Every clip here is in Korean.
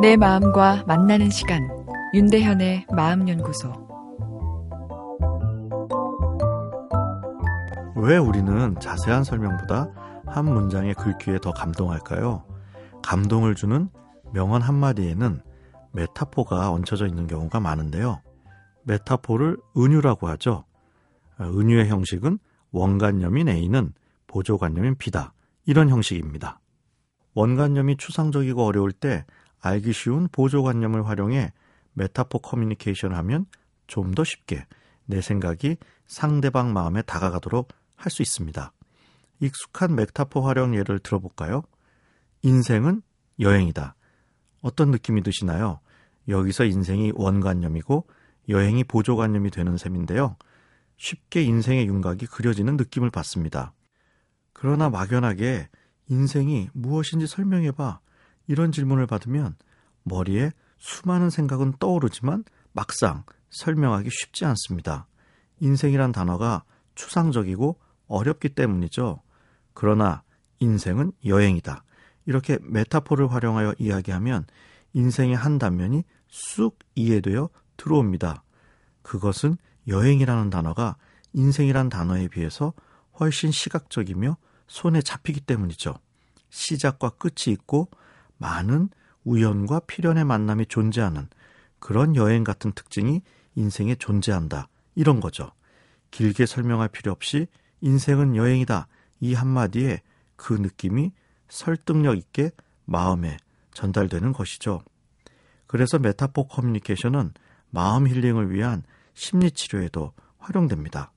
내 마음과 만나는 시간 윤대현의 마음연구소 왜 우리는 자세한 설명보다 한 문장의 글귀에 더 감동할까요? 감동을 주는 명언 한마디에는 메타포가 얹혀져 있는 경우가 많은데요. 메타포를 은유라고 하죠. 은유의 형식은 원관념인 A는 보조관념인 B다. 이런 형식입니다. 원관념이 추상적이고 어려울 때 알기 쉬운 보조관념을 활용해 메타포 커뮤니케이션 하면 좀 더 쉽게 내 생각이 상대방 마음에 다가가도록 할 수 있습니다. 익숙한 메타포 활용 예를 들어볼까요? 인생은 여행이다. 어떤 느낌이 드시나요? 여기서 인생이 원관념이고 여행이 보조관념이 되는 셈인데요. 쉽게 인생의 윤곽이 그려지는 느낌을 받습니다. 그러나 막연하게 인생이 무엇인지 설명해봐. 이런 질문을 받으면 머리에 수많은 생각은 떠오르지만 막상 설명하기 쉽지 않습니다. 인생이란 단어가 추상적이고 어렵기 때문이죠. 그러나 인생은 여행이다. 이렇게 메타포를 활용하여 이야기하면 인생의 한 단면이 쑥 이해되어 들어옵니다. 그것은 여행이라는 단어가 인생이란 단어에 비해서 훨씬 시각적이며 손에 잡히기 때문이죠. 시작과 끝이 있고 많은 우연과 필연의 만남이 존재하는 그런 여행 같은 특징이 인생에 존재한다. 이런 거죠. 길게 설명할 필요 없이 인생은 여행이다. 이 한마디에 그 느낌이 설득력 있게 마음에 전달되는 것이죠. 그래서 메타포 커뮤니케이션은 마음 힐링을 위한 심리 치료에도 활용됩니다.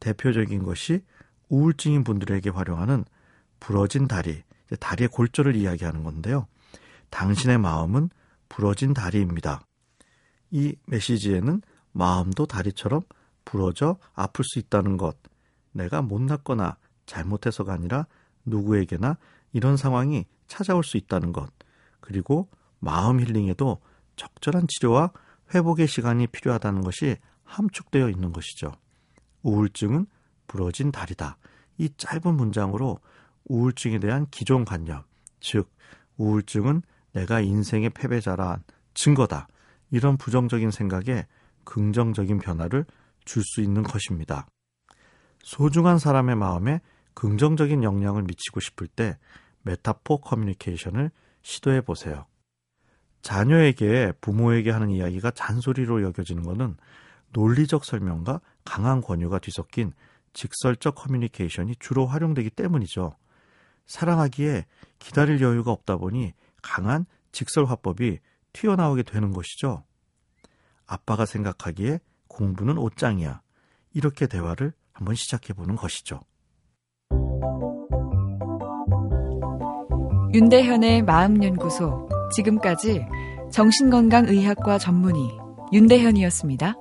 대표적인 것이 우울증인 분들에게 활용하는 부러진 다리, 다리의 골절을 이야기하는 건데요. 당신의 마음은 부러진 다리입니다. 이 메시지에는 마음도 다리처럼 부러져 아플 수 있다는 것, 내가 못났거나 잘못해서가 아니라 누구에게나 이런 상황이 찾아올 수 있다는 것, 그리고 마음 힐링에도 적절한 치료와 회복의 시간이 필요하다는 것이 함축되어 있는 것이죠. 우울증은 부러진 다리다. 이 짧은 문장으로 우울증에 대한 기존 관념, 즉, 우울증은 내가 인생의 패배자란 증거다. 이런 부정적인 생각에 긍정적인 변화를 줄 수 있는 것입니다. 소중한 사람의 마음에 긍정적인 영향을 미치고 싶을 때 메타포 커뮤니케이션을 시도해 보세요. 자녀에게 부모에게 하는 이야기가 잔소리로 여겨지는 것은 논리적 설명과 강한 권유가 뒤섞인 직설적 커뮤니케이션이 주로 활용되기 때문이죠. 사랑하기에 기다릴 여유가 없다 보니 강한 직설 화법이 튀어나오게 되는 것이죠. 아빠가 생각하기에 공부는 옷장이야. 이렇게 대화를 한번 시작해 보는 것이죠. 윤대현의 마음연구소. 지금까지 정신건강의학과 전문의 윤대현이었습니다.